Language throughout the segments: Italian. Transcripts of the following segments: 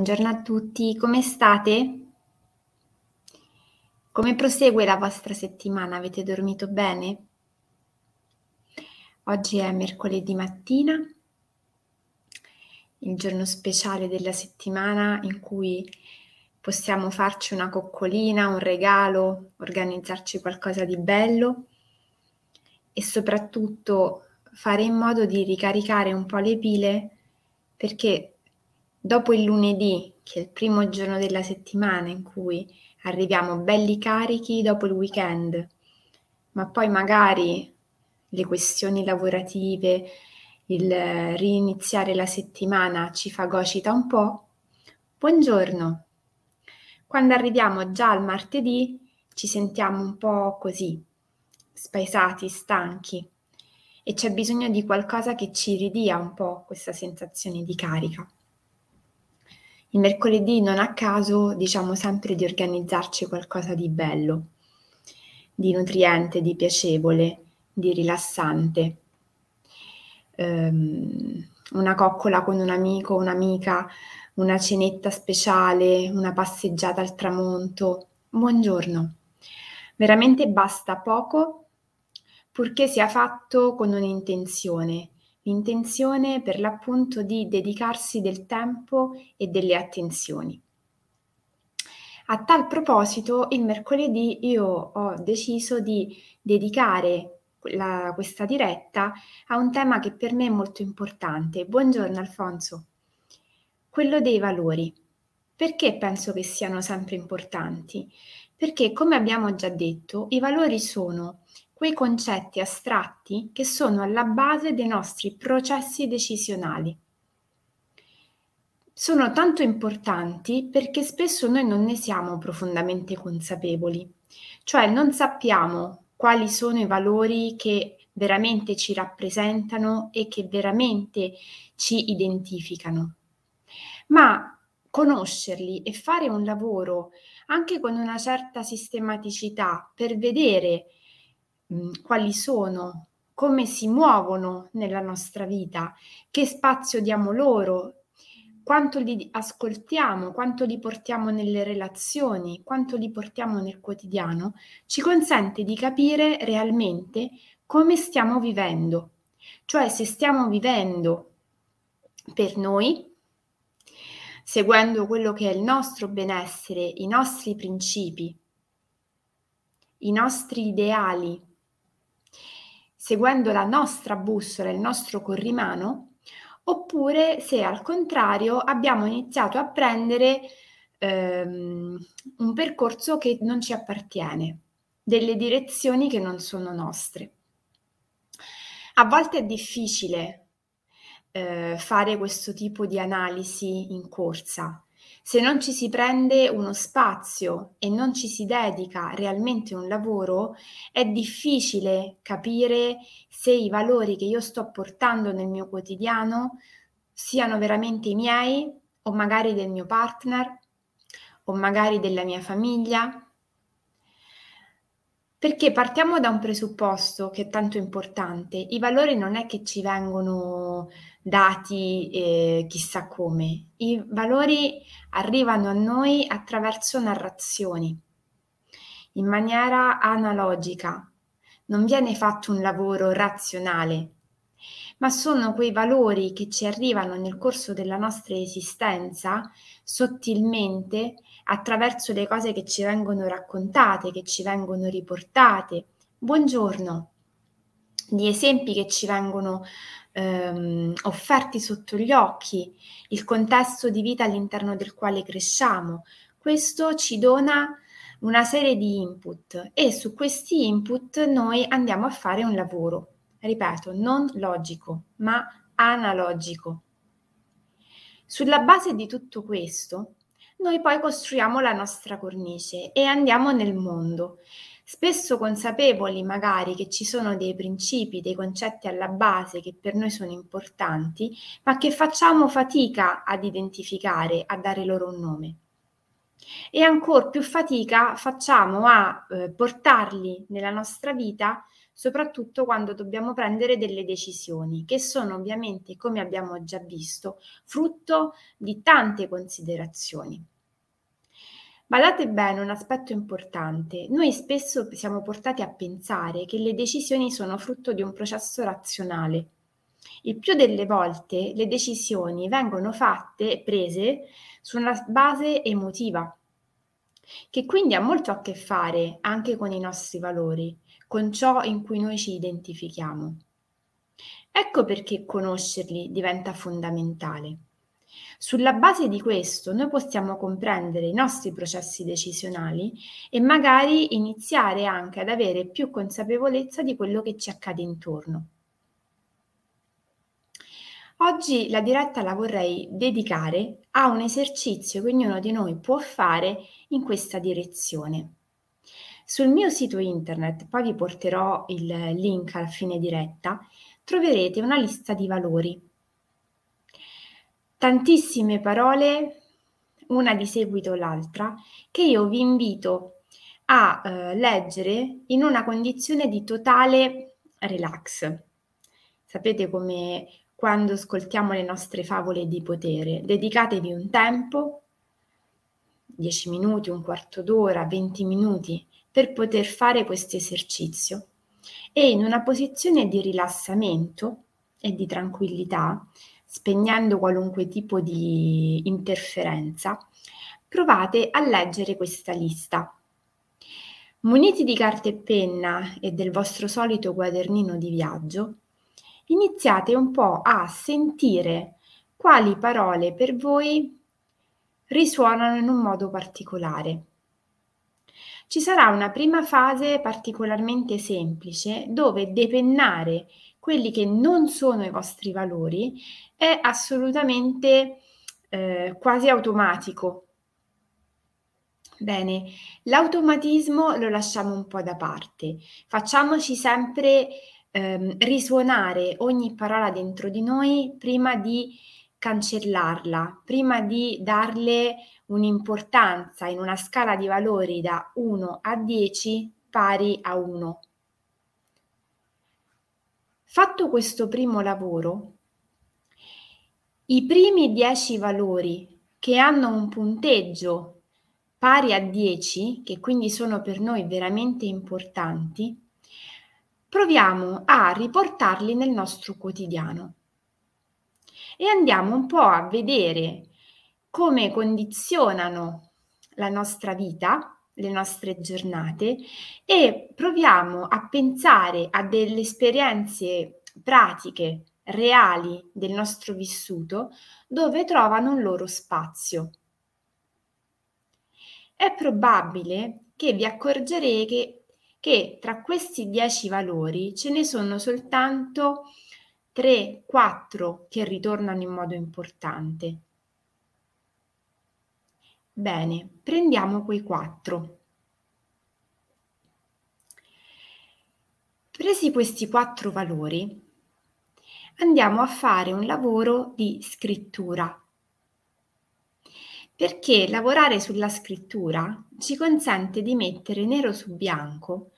Buongiorno a tutti, come state? Come prosegue la vostra settimana? Avete dormito bene? Oggi è mercoledì mattina, il giorno speciale della settimana in cui possiamo farci una coccolina, un regalo, organizzarci qualcosa di bello e soprattutto fare in modo di ricaricare un po' le pile perché Dopo il lunedì, che è il primo giorno della settimana in cui arriviamo belli carichi dopo il weekend, ma poi magari le questioni lavorative, il riniziare la settimana ci fagocita un po', buongiorno. Quando arriviamo già al martedì ci sentiamo un po' così, spaesati, stanchi e c'è bisogno di qualcosa che ci ridia un po' questa sensazione di carica. Il mercoledì non a caso diciamo sempre di organizzarci qualcosa di bello, di nutriente, di piacevole, di rilassante. Um, una coccola con un amico, un'amica, una cenetta speciale, una passeggiata al tramonto. Buongiorno. Veramente basta poco purché sia fatto con un'intenzione l'intenzione per l'appunto di dedicarsi del tempo e delle attenzioni. A tal proposito, il mercoledì io ho deciso di dedicare la, questa diretta a un tema che per me è molto importante. Buongiorno Alfonso. Quello dei valori. Perché penso che siano sempre importanti? Perché, come abbiamo già detto, i valori sono quei concetti astratti che sono alla base dei nostri processi decisionali. Sono tanto importanti perché spesso noi non ne siamo profondamente consapevoli, cioè non sappiamo quali sono i valori che veramente ci rappresentano e che veramente ci identificano. Ma conoscerli e fare un lavoro anche con una certa sistematicità per vedere quali sono, come si muovono nella nostra vita, che spazio diamo loro, quanto li ascoltiamo, quanto li portiamo nelle relazioni, quanto li portiamo nel quotidiano, ci consente di capire realmente come stiamo vivendo, cioè se stiamo vivendo per noi, seguendo quello che è il nostro benessere, i nostri principi, i nostri ideali, seguendo la nostra bussola, il nostro corrimano, oppure se al contrario abbiamo iniziato a prendere ehm, un percorso che non ci appartiene, delle direzioni che non sono nostre. A volte è difficile eh, fare questo tipo di analisi in corsa, se non ci si prende uno spazio e non ci si dedica realmente un lavoro, è difficile capire se i valori che io sto portando nel mio quotidiano siano veramente i miei o magari del mio partner o magari della mia famiglia. Perché partiamo da un presupposto che è tanto importante, i valori non è che ci vengono dati eh, chissà come. I valori arrivano a noi attraverso narrazioni, in maniera analogica. Non viene fatto un lavoro razionale, ma sono quei valori che ci arrivano nel corso della nostra esistenza sottilmente attraverso le cose che ci vengono raccontate, che ci vengono riportate. Buongiorno, gli esempi che ci vengono ehm, offerti sotto gli occhi, il contesto di vita all'interno del quale cresciamo. Questo ci dona una serie di input e su questi input noi andiamo a fare un lavoro, ripeto, non logico, ma analogico. Sulla base di tutto questo, noi poi costruiamo la nostra cornice e andiamo nel mondo spesso consapevoli magari che ci sono dei principi, dei concetti alla base che per noi sono importanti, ma che facciamo fatica ad identificare, a dare loro un nome. E ancor più fatica facciamo a eh, portarli nella nostra vita, soprattutto quando dobbiamo prendere delle decisioni, che sono ovviamente, come abbiamo già visto, frutto di tante considerazioni. Badate bene un aspetto importante. Noi spesso siamo portati a pensare che le decisioni sono frutto di un processo razionale. Il più delle volte le decisioni vengono fatte e prese su una base emotiva, che quindi ha molto a che fare anche con i nostri valori, con ciò in cui noi ci identifichiamo. Ecco perché conoscerli diventa fondamentale. Sulla base di questo noi possiamo comprendere i nostri processi decisionali e magari iniziare anche ad avere più consapevolezza di quello che ci accade intorno. Oggi la diretta la vorrei dedicare a un esercizio che ognuno di noi può fare in questa direzione. Sul mio sito internet, poi vi porterò il link alla fine diretta, troverete una lista di valori tantissime parole, una di seguito l'altra, che io vi invito a eh, leggere in una condizione di totale relax. Sapete come quando ascoltiamo le nostre favole di potere, dedicatevi un tempo, 10 minuti, un quarto d'ora, 20 minuti, per poter fare questo esercizio e in una posizione di rilassamento e di tranquillità spegnendo qualunque tipo di interferenza, provate a leggere questa lista. Muniti di carta e penna e del vostro solito quadernino di viaggio, iniziate un po' a sentire quali parole per voi risuonano in un modo particolare. Ci sarà una prima fase particolarmente semplice dove depennare quelli che non sono i vostri valori è assolutamente eh, quasi automatico. Bene, l'automatismo lo lasciamo un po' da parte. Facciamoci sempre ehm, risuonare ogni parola dentro di noi prima di cancellarla, prima di darle un'importanza in una scala di valori da 1 a 10 pari a 1. Fatto questo primo lavoro, i primi 10 valori che hanno un punteggio pari a 10, che quindi sono per noi veramente importanti, proviamo a riportarli nel nostro quotidiano. E andiamo un po' a vedere come condizionano la nostra vita, le nostre giornate e proviamo a pensare a delle esperienze pratiche reali del nostro vissuto dove trovano un loro spazio. È probabile che vi accorgerete che, che tra questi dieci valori ce ne sono soltanto 3-4 che ritornano in modo importante. Bene, prendiamo quei 4. Presi questi quattro valori, andiamo a fare un lavoro di scrittura. Perché lavorare sulla scrittura ci consente di mettere nero su bianco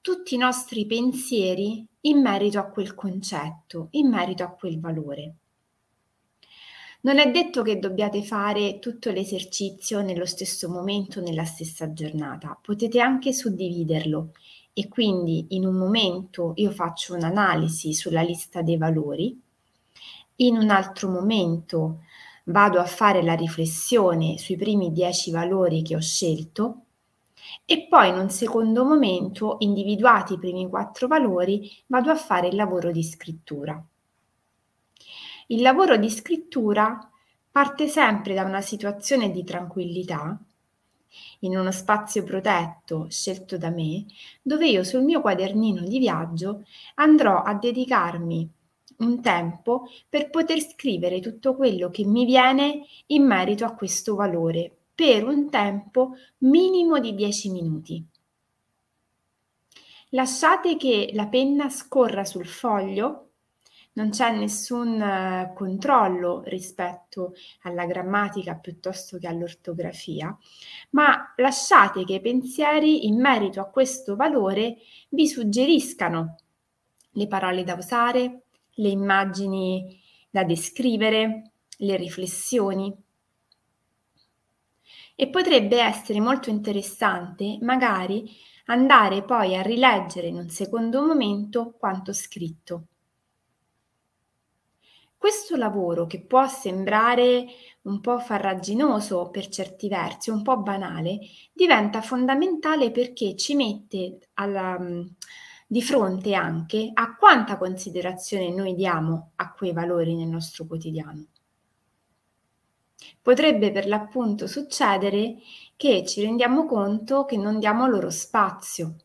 tutti i nostri pensieri in merito a quel concetto, in merito a quel valore. Non è detto che dobbiate fare tutto l'esercizio nello stesso momento, nella stessa giornata, potete anche suddividerlo e quindi in un momento io faccio un'analisi sulla lista dei valori, in un altro momento vado a fare la riflessione sui primi dieci valori che ho scelto e poi in un secondo momento, individuati i primi quattro valori, vado a fare il lavoro di scrittura. Il lavoro di scrittura parte sempre da una situazione di tranquillità in uno spazio protetto scelto da me, dove io sul mio quadernino di viaggio andrò a dedicarmi un tempo per poter scrivere tutto quello che mi viene in merito a questo valore per un tempo minimo di 10 minuti. Lasciate che la penna scorra sul foglio non c'è nessun eh, controllo rispetto alla grammatica piuttosto che all'ortografia, ma lasciate che i pensieri in merito a questo valore vi suggeriscano le parole da usare, le immagini da descrivere, le riflessioni. E potrebbe essere molto interessante magari andare poi a rileggere in un secondo momento quanto scritto. Questo lavoro, che può sembrare un po' farraginoso per certi versi, un po' banale, diventa fondamentale perché ci mette alla, di fronte anche a quanta considerazione noi diamo a quei valori nel nostro quotidiano. Potrebbe per l'appunto succedere che ci rendiamo conto che non diamo loro spazio,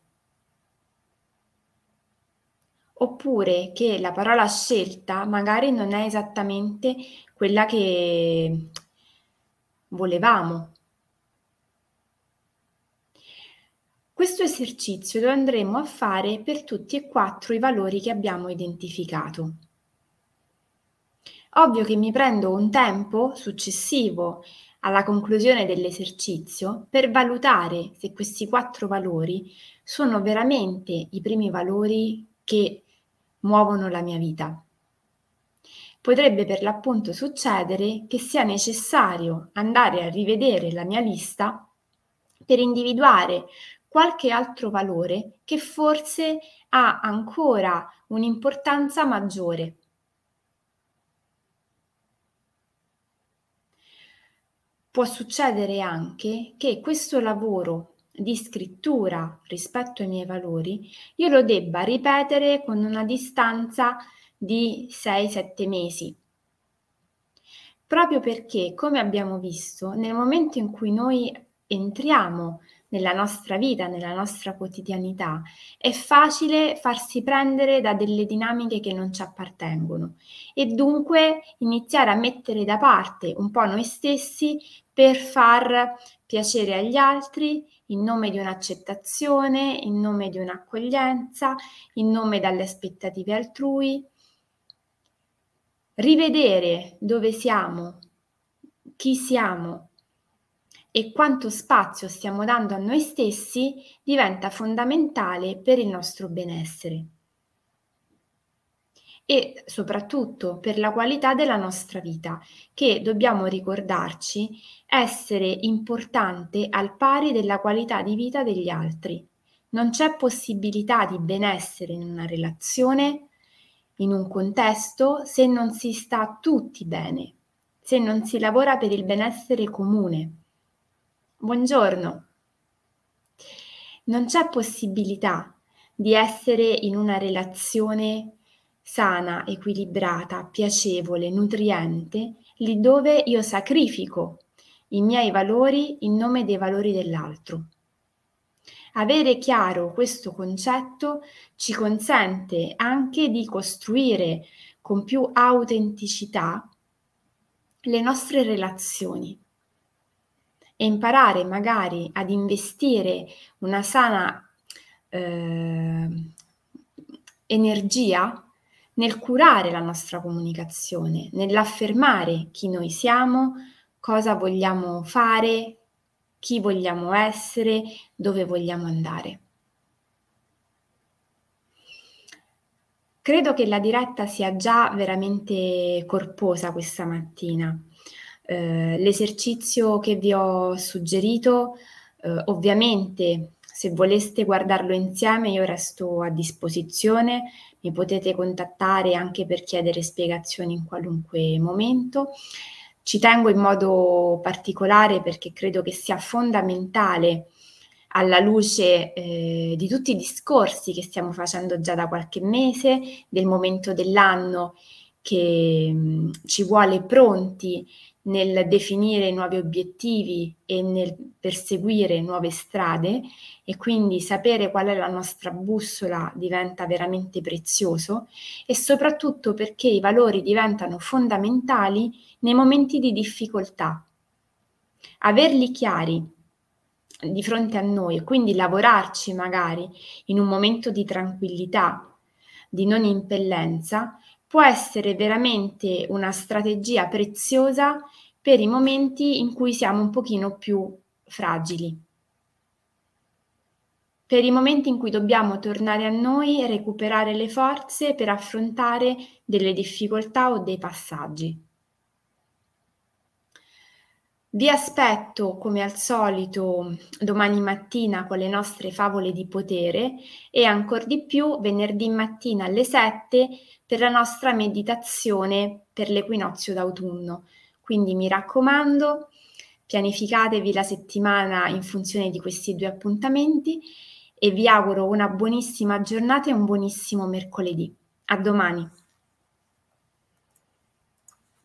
oppure che la parola scelta magari non è esattamente quella che volevamo. Questo esercizio lo andremo a fare per tutti e quattro i valori che abbiamo identificato. Ovvio che mi prendo un tempo successivo alla conclusione dell'esercizio per valutare se questi quattro valori sono veramente i primi valori che muovono la mia vita. Potrebbe per l'appunto succedere che sia necessario andare a rivedere la mia lista per individuare qualche altro valore che forse ha ancora un'importanza maggiore. Può succedere anche che questo lavoro di scrittura rispetto ai miei valori io lo debba ripetere con una distanza di 6-7 mesi. Proprio perché, come abbiamo visto, nel momento in cui noi entriamo nella nostra vita, nella nostra quotidianità, è facile farsi prendere da delle dinamiche che non ci appartengono e dunque iniziare a mettere da parte un po' noi stessi per far piacere agli altri in nome di un'accettazione, in nome di un'accoglienza, in nome dalle aspettative altrui. Rivedere dove siamo, chi siamo e quanto spazio stiamo dando a noi stessi diventa fondamentale per il nostro benessere e soprattutto per la qualità della nostra vita, che dobbiamo ricordarci essere importante al pari della qualità di vita degli altri. Non c'è possibilità di benessere in una relazione, in un contesto, se non si sta tutti bene, se non si lavora per il benessere comune. Buongiorno. Non c'è possibilità di essere in una relazione sana, equilibrata, piacevole, nutriente, lì dove io sacrifico i miei valori in nome dei valori dell'altro. Avere chiaro questo concetto ci consente anche di costruire con più autenticità le nostre relazioni e imparare magari ad investire una sana eh, energia nel curare la nostra comunicazione, nell'affermare chi noi siamo, cosa vogliamo fare, chi vogliamo essere, dove vogliamo andare. Credo che la diretta sia già veramente corposa questa mattina. Eh, l'esercizio che vi ho suggerito, eh, ovviamente se voleste guardarlo insieme io resto a disposizione, mi potete contattare anche per chiedere spiegazioni in qualunque momento. Ci tengo in modo particolare perché credo che sia fondamentale alla luce eh, di tutti i discorsi che stiamo facendo già da qualche mese, del momento dell'anno che mh, mm, ci vuole pronti nel definire nuovi obiettivi e nel perseguire nuove strade e quindi sapere qual è la nostra bussola diventa veramente prezioso e soprattutto perché i valori diventano fondamentali nei momenti di difficoltà. Averli chiari di fronte a noi e quindi lavorarci magari in un momento di tranquillità, di non impellenza, può essere veramente una strategia preziosa per i momenti in cui siamo un pochino più fragili. Per i momenti in cui dobbiamo tornare a noi e recuperare le forze per affrontare delle difficoltà o dei passaggi. Vi aspetto come al solito domani mattina con le nostre favole di potere e ancor di più venerdì mattina alle 7 per la nostra meditazione per l'equinozio d'autunno. Quindi mi raccomando, pianificatevi la settimana in funzione di questi due appuntamenti e vi auguro una buonissima giornata e un buonissimo mercoledì. A domani.